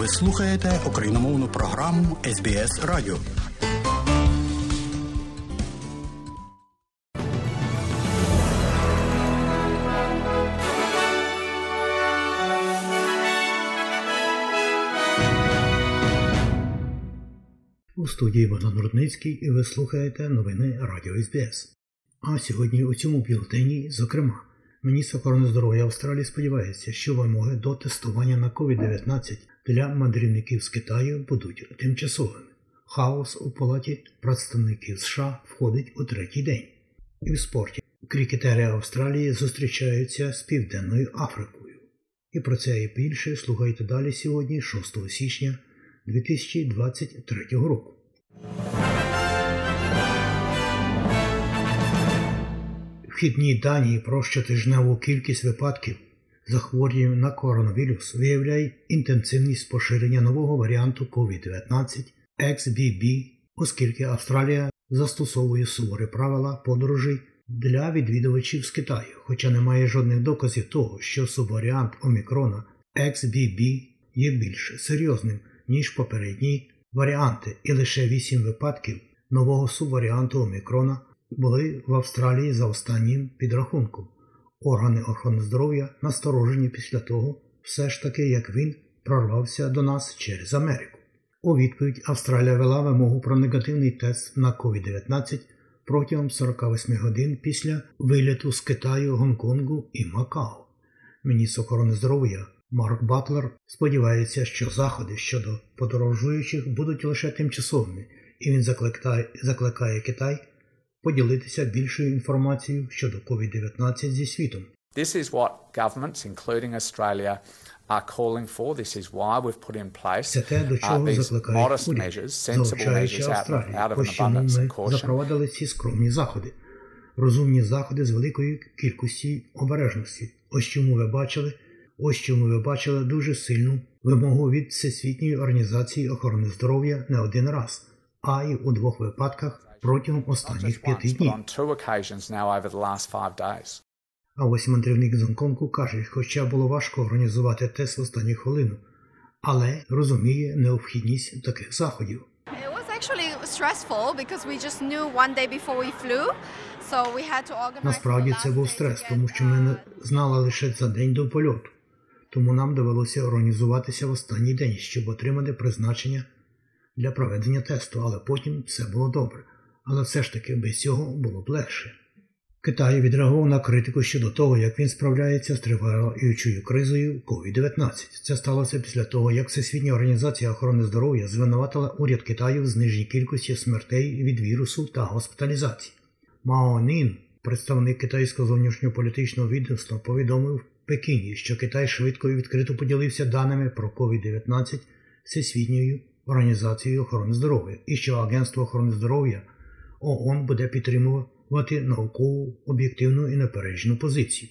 Ви слухаєте україномовну програму СБС Радіо. У студії Богдан Рудницький і ви слухаєте новини Радіо СБС. А сьогодні у цьому бюлетені, зокрема, міністр охорони здоров'я Австралії сподівається, що вимоги до тестування на COVID-19 для мандрівників з Китаю будуть тимчасовими. Хаос у палаті представників США входить у третій день. І в спорті крикетери Австралії зустрічаються з Південною Африкою. І про це і більше слухайте далі сьогодні, 6 січня 2023 року. Вхідні дані про щотижневу кількість випадків захворювання на коронавірус. Виявляє інтенсивність поширення нового варіанту COVID-19 XBB, оскільки Австралія застосовує суворі правила подорожей для відвідувачів з Китаю, хоча немає жодних доказів того, що субваріант Омікрона XBB є більш серйозним, ніж попередні варіанти, і лише 8 випадків нового субваріанту Омікрона були в Австралії за останнім підрахунком. Органи охорони здоров'я насторожені після того, все ж таки, як він прорвався до нас через Америку. У відповідь Австралія вела вимогу про негативний тест на COVID-19 протягом 48 годин після виліту з Китаю, Гонконгу і Макао. Міністр охорони здоров'я Марк Батлер сподівається, що заходи щодо подорожуючих будуть лише тимчасовими, і він закликає, закликає Китай поділитися більшою інформацією щодо COVID-19 зі світом. This is what governments, including Australia, are calling for. This is why we've put in place Це те, до uh, чого these закликають modest уряд, measures, sensible залучаючи Австралію. out of an abundance ми of caution. запровадили ці скромні заходи, розумні заходи з великою кількістю обережності. Ось чому ви бачили, ось чому ви бачили дуже сильну вимогу від Всесвітньої організації охорони здоров'я не один раз, а й у двох випадках протягом останніх п'яти днів. А ось мандрівник з Гонконгу каже, хоча було важко організувати тест в останню хвилину, але розуміє необхідність таких заходів. Насправді це був стрес, тому що ми не знали лише за день до польоту. Тому нам довелося організуватися в останній день, щоб отримати призначення для проведення тесту, але потім все було добре. Але все ж таки без цього було б легше. Китай відреагував на критику щодо того, як він справляється з триваючою кризою COVID-19. Це сталося після того, як Всесвітня організація охорони здоров'я звинуватила уряд Китаю в зниженні кількості смертей від вірусу та госпіталізації. Мао Нін, представник китайського зовнішньополітичного відомства, повідомив в Пекіні, що Китай швидко і відкрито поділився даними про COVID-19 Всесвітньою організацією охорони здоров'я і що Агентство охорони здоров'я ООН буде підтримувати наукову, об'єктивну і непереджену позицію.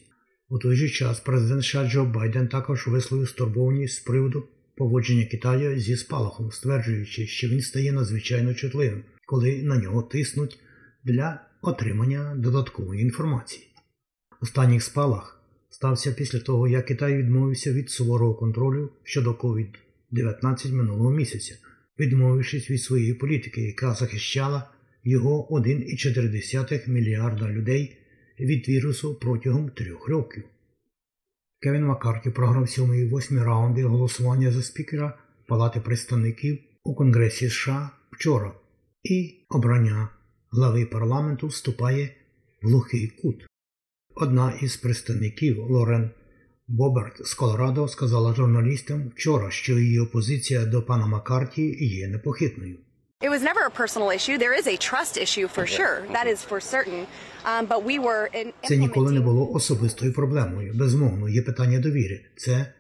У той же час президент США Джо Байден також висловив стурбованість з приводу поводження Китаю зі спалахом, стверджуючи, що він стає надзвичайно чутливим, коли на нього тиснуть для отримання додаткової інформації. Останній спалах стався після того, як Китай відмовився від суворого контролю щодо COVID-19 минулого місяця, відмовившись від своєї політики, яка захищала його 1,4 мільярда людей від вірусу протягом трьох років. Кевін Маккарті програв сьомий і восьмий раунди голосування за спікера Палати представників у Конгресі США вчора, і обрання глави парламенту вступає в глухий кут. Одна із представників Лорен Боберт з Колорадо сказала журналістам вчора, що її опозиція до пана Маккарті є непохитною. It was never a personal issue. There is a trust issue for sure. That is for certain. Um, but we were in Це ніколи не було особистою проблемою. Безумовно, є питання довіри. Це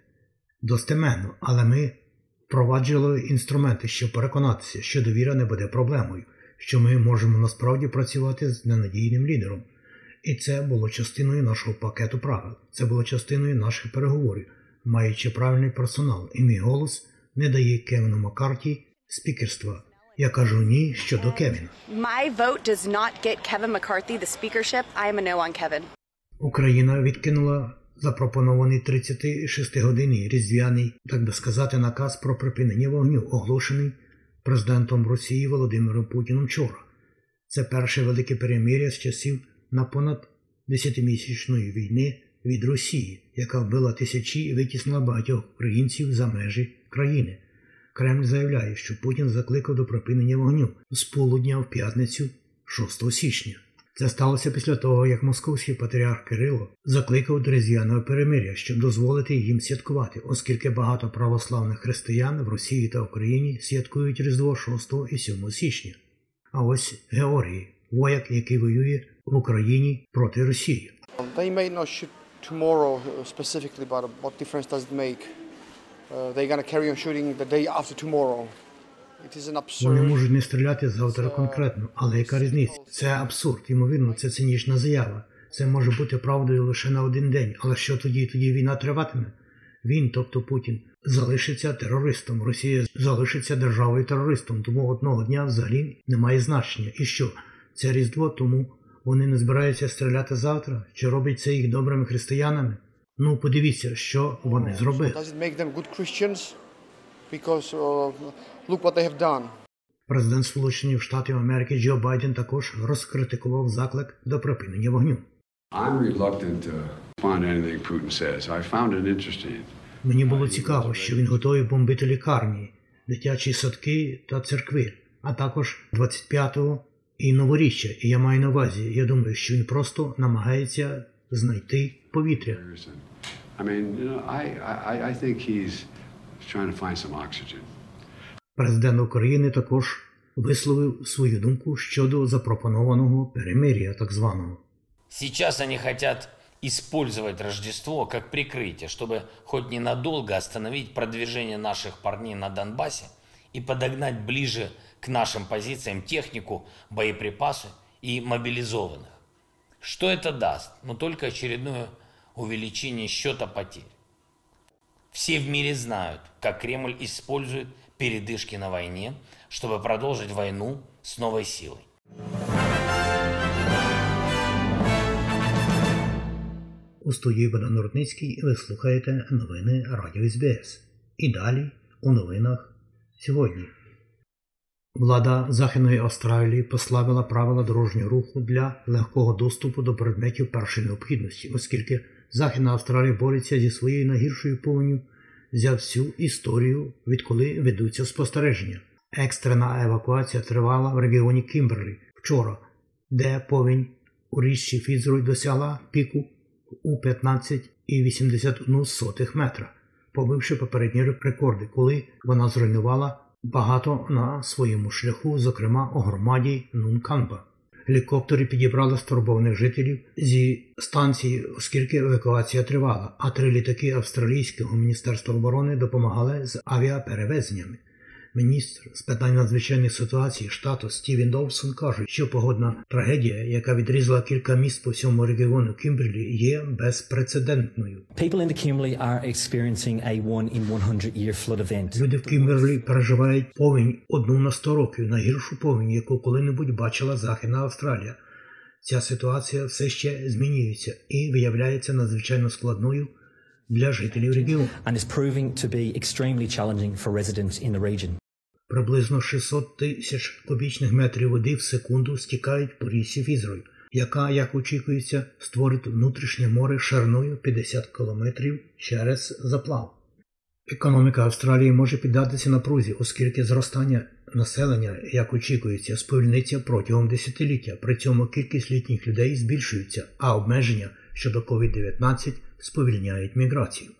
достеменно, але ми впроваджували інструменти, щоб переконатися, що довіра не буде проблемою, що ми можемо насправді працювати з ненадійним лідером. І це було частиною нашого пакету правил. Це було частиною наших переговорів, маючи правильний персонал, і мій голос не дає Кевіну Маккарті спікерства. Я кажу ні щодо Кевіна. My vote does not get Kevin McCarthy the speakership. I am a no on Kevin. Україна відкинула запропонований 36-годинний різдвяний, так би сказати, наказ про припинення вогню, оголошений президентом Росії Володимиром Путіним вчора. Це перше велике перемир'я з часів на понад десятимісячної війни від Росії, яка вбила тисячі і витіснила багатьох українців за межі країни. Кремль заявляє, що Путін закликав до припинення вогню з полудня в п'ятницю 6 січня. Це сталося після того, як московський патріарх Кирило закликав до перемиря, щоб дозволити їм святкувати, оскільки багато православних християн в Росії та Україні святкують Різдво 6 і 7 січня. А ось Георгій, вояк, який воює в Україні проти Росії. They may not shoot tomorrow uh, specifically, but what difference does it make? Uh, they're gonna carry on shooting the day after tomorrow. It is an Вони можуть не стріляти завтра конкретно, але яка різниця? Це абсурд, ймовірно, це цинічна заява. Це може бути правдою лише на один день. Але що тоді? Тоді війна триватиме. Він, тобто Путін, залишиться терористом. Росія залишиться державою терористом. Тому одного дня взагалі немає значення. І що? Це різдво, тому вони не збираються стріляти завтра? Чи роблять це їх добрими християнами? Ну, подивіться, що вони зробили. Uh. Президент Сполучених Штатів Америки Джо Байден також розкритикував заклик до припинення вогню. Мені було цікаво, що він готовий бомбити лікарні, дитячі садки та церкви, а також 25-го і новоріччя. І я маю на увазі, я думаю, що він просто намагається знайти повітря. Президент України також висловив свою думку щодо запропонованого перемир'я, так званого. Сейчас они хотят использовать Рождество как прикрытие, чтобы хоть ненадолго остановить продвижение наших парней на Донбассе и подогнать ближе к нашим позициям технику, боеприпасы и мобилизованных. Что это даст? Ну только очередное увеличение счета потерь. Все в мире знают, как Кремль использует передышки на войне, чтобы продолжить войну с новой силой. У студії Богдан Рудницький ви слухаєте новини Радіо СБС. І далі у новинах сьогодні. Влада Західної Австралії послабила правила дорожнього руху для легкого доступу до предметів першої необхідності, оскільки Західна Австралія бореться зі своєю найгіршою повеню за всю історію, відколи ведуться спостереження. Екстрена евакуація тривала в регіоні Кімберлі вчора, де повінь у річці Фізрой досягла піку у 15,81 метра, побивши попередні рекорди, коли вона зруйнувала багато на своєму шляху, зокрема у громаді Нунканба. Гелікоптери підібрали стурбованих жителів зі станції, оскільки евакуація тривала, а три літаки австралійського міністерства оборони допомагали з авіаперевезеннями. Міністр з питань надзвичайних ситуацій штату Стівен Довсон каже, що погодна трагедія, яка відрізала кілька міст по всьому регіону Кімберлі, є безпрецедентною. People in the Kimberley are experiencing a one in 100 year flood event. Люди в Кімберлі переживають повінь одну на 100 років, найгіршу повінь, яку коли-небудь бачила Західна Австралія. Ця ситуація все ще змінюється і виявляється надзвичайно складною для жителів регіону. and is proving to be extremely challenging for residents in the region. Приблизно 600 тисяч кубічних метрів води в секунду стікають по річці Фізрою, яка, як очікується, створить внутрішнє море шириною 50 кілометрів через заплав. Економіка Австралії може піддатися напрузі, оскільки зростання населення, як очікується, сповільниться протягом десятиліття. При цьому кількість літніх людей збільшується, а обмеження щодо COVID-19 сповільняють міграцію.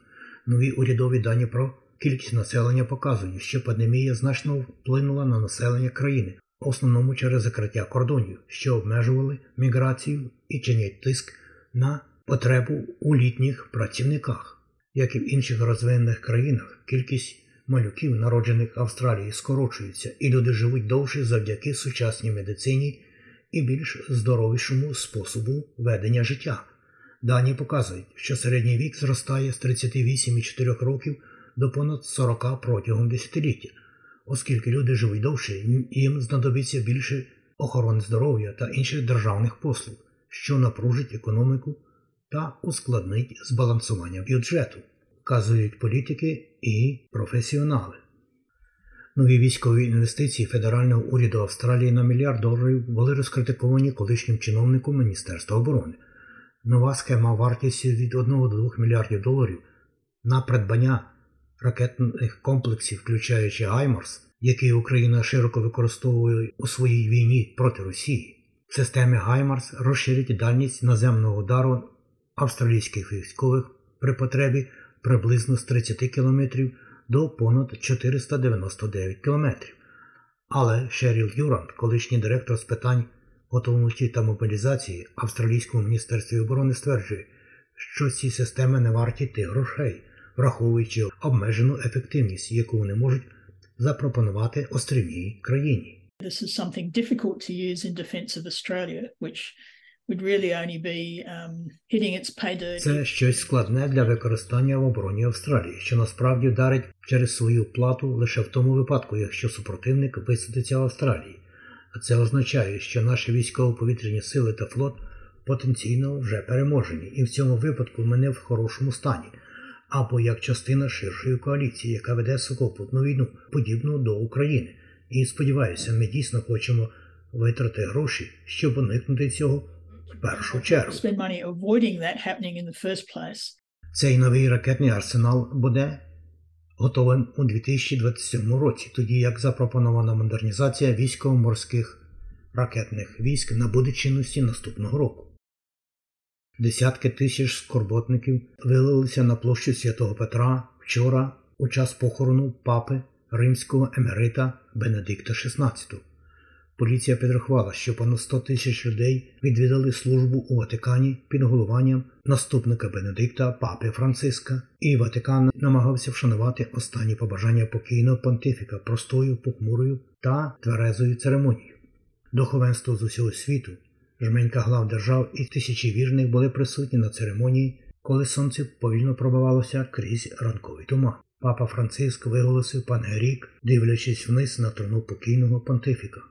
Нові урядові дані про кількість населення показують, що пандемія значно вплинула на населення країни, в основному через закриття кордонів, що обмежували міграцію і чинять тиск на потребу у літніх працівниках. Як і в інших розвинених країнах, кількість малюків, народжених в Австралії, скорочується, і люди живуть довше завдяки сучасній медицині і більш здоровішому способу ведення життя. Дані показують, що середній вік зростає з 38,4 років до понад 40 протягом десятиліття, оскільки люди живуть довше, їм знадобиться більше охорони здоров'я та інших державних послуг, що напружить економіку та ускладнить збалансування бюджету, вказують політики і професіонали. Нові військові інвестиції федерального уряду Австралії на мільярд доларів були розкритиковані колишнім чиновником Міністерства оборони. Нова схема вартістю від 1 до 2 мільярдів доларів на придбання ракетних комплексів, включаючи Гаймарс, який Україна широко використовує у своїй війні проти Росії. Системи Гаймарс розширять дальність наземного удару австралійських військових при потребі приблизно з 30 км до понад 499 км. Але Шеріл Юрант, колишній директор з питань готовності та мобілізації Австралійському міністерстві оборони, стверджує, що ці системи не варті тих грошей, враховуючи обмежену ефективність, яку вони можуть запропонувати острівній країні. This is something difficult to use in defence of Australia, which would really only be um, hitting its pay dirt. Це щось складне для використання в обороні Австралії, що насправді вдарить через свою плату лише в тому випадку, якщо супротивник висадиться в Австралії. А це означає, що наші військово-повітряні сили та флот потенційно вже переможені, і в цьому випадку ми не в хорошому стані, або як частина ширшої коаліції, яка веде сухопутну війну, подібну до України. І сподіваюся, ми дійсно хочемо витрати гроші, щоб уникнути цього в першу чергу. Цей новий ракетний арсенал буде готовим у 2027 році, тоді як запропонована модернізація військово-морських ракетних військ набуде чинності наступного року. Десятки тисяч скорботників вилилися на площу Святого Петра вчора у час похорону папи римського емерита Бенедикта XVI. Поліція підрахувала, що понад 100 тисяч людей відвідали службу у Ватикані під головуванням наступника Бенедикта Папи Франциска, і Ватикан намагався вшанувати останні побажання покійного понтифіка простою, похмурою та тверезою церемонією. Духовенство з усього світу, жменька глав держав і тисячі вірних були присутні на церемонії, коли сонце повільно пробивалося крізь ранковий туман. Папа Франциск виголосив панегрік, дивлячись вниз на трону покійного понтифіка.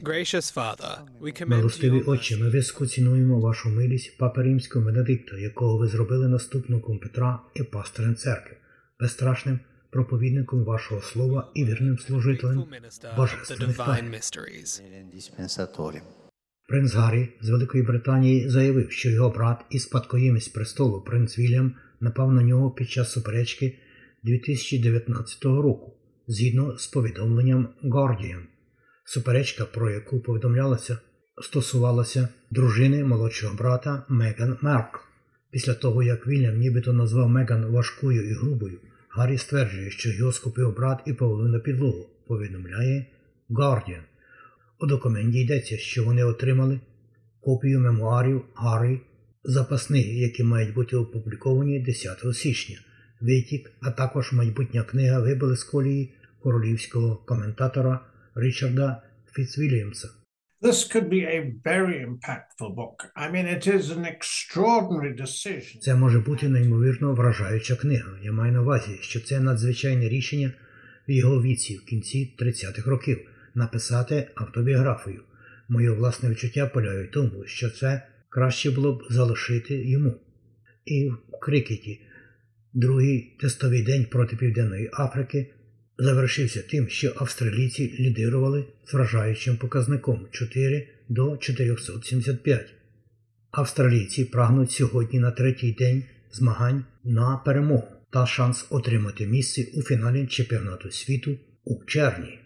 Gracious Father, we commend Милостиві Отче, ми високо цінуємо вашу милість Папи Римського Бенедикта, якого ви зробили наступником Петра і пастирем церкви, безстрашним проповідником вашого слова і вірним служителем божественних тайн. Принц Гаррі з Великої Британії заявив, що його брат і спадкоємець престолу принц Вільям напав на нього під час суперечки 2019 року, згідно з повідомленням Guardian. Суперечка, про яку повідомлялося, стосувалася дружини молодшого брата Меган Мерк. Після того, як Вільям нібито назвав Меган важкою і грубою, Гаррі стверджує, що його скупив брат і повалив на підлогу, повідомляє Guardian. У документі йдеться, що вони отримали копію мемуарів Гаррі запасних, які мають бути опубліковані 10 січня. Витік, а також майбутня книга вибили з колії королівського коментатора Річарда Фіцвільямса. This could be a very impactful book. I mean, it is an extraordinary decision. Це може бути неймовірно вражаюча книга. Я маю на увазі, що це надзвичайне рішення в його віці в кінці 30-х років написати автобіографію. Моє власне відчуття полягають в тому, що це краще було б залишити йому. І в крикеті другий тестовий день проти Південної Африки завершився тим, що австралійці лідирували з вражаючим показником 4 до 475. Австралійці прагнуть сьогодні на третій день змагань на перемогу та шанс отримати місце у фіналі чемпіонату світу у червні.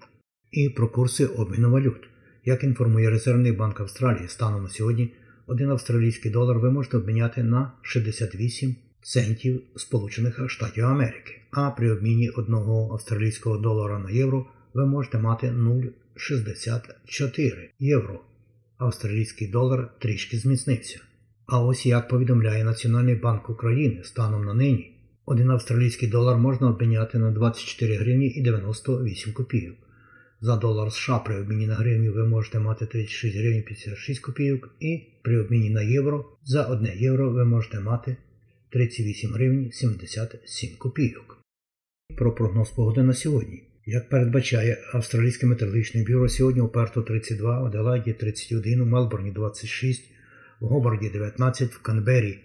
І про курси обміну валют. Як інформує Резервний банк Австралії, станом на сьогодні один австралійський долар ви можете обміняти на 68 центів Сполучених Штатів Америки, а при обміні одного австралійського долара на євро ви можете мати 0,64 євро. Австралійський долар трішки зміцнився. А ось як повідомляє Національний банк України станом на нині, один австралійський долар можна обміняти на 24 гривні і 98 копійок. За долар США при обміні на гривню ви можете мати 36 гривень 56 копійок, і при обміні на євро за 1 євро ви можете мати 38 гривень 77 копійок. Про прогноз погоди на сьогодні. Як передбачає Австралійське метеорологічне бюро, сьогодні у Перту 32, у Аделаїді 31, у Мелбурні 26, в Гобарді 19, в Канбері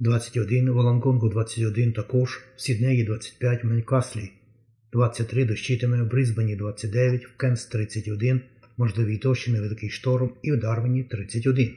21, в Оланконгу 21, також в Сіднеї 25, в Менкаслі 23 дощитиме, в Брисбені 29, в Кенс 31, можливий дощ невеликий шторм і в Дарвіні 31.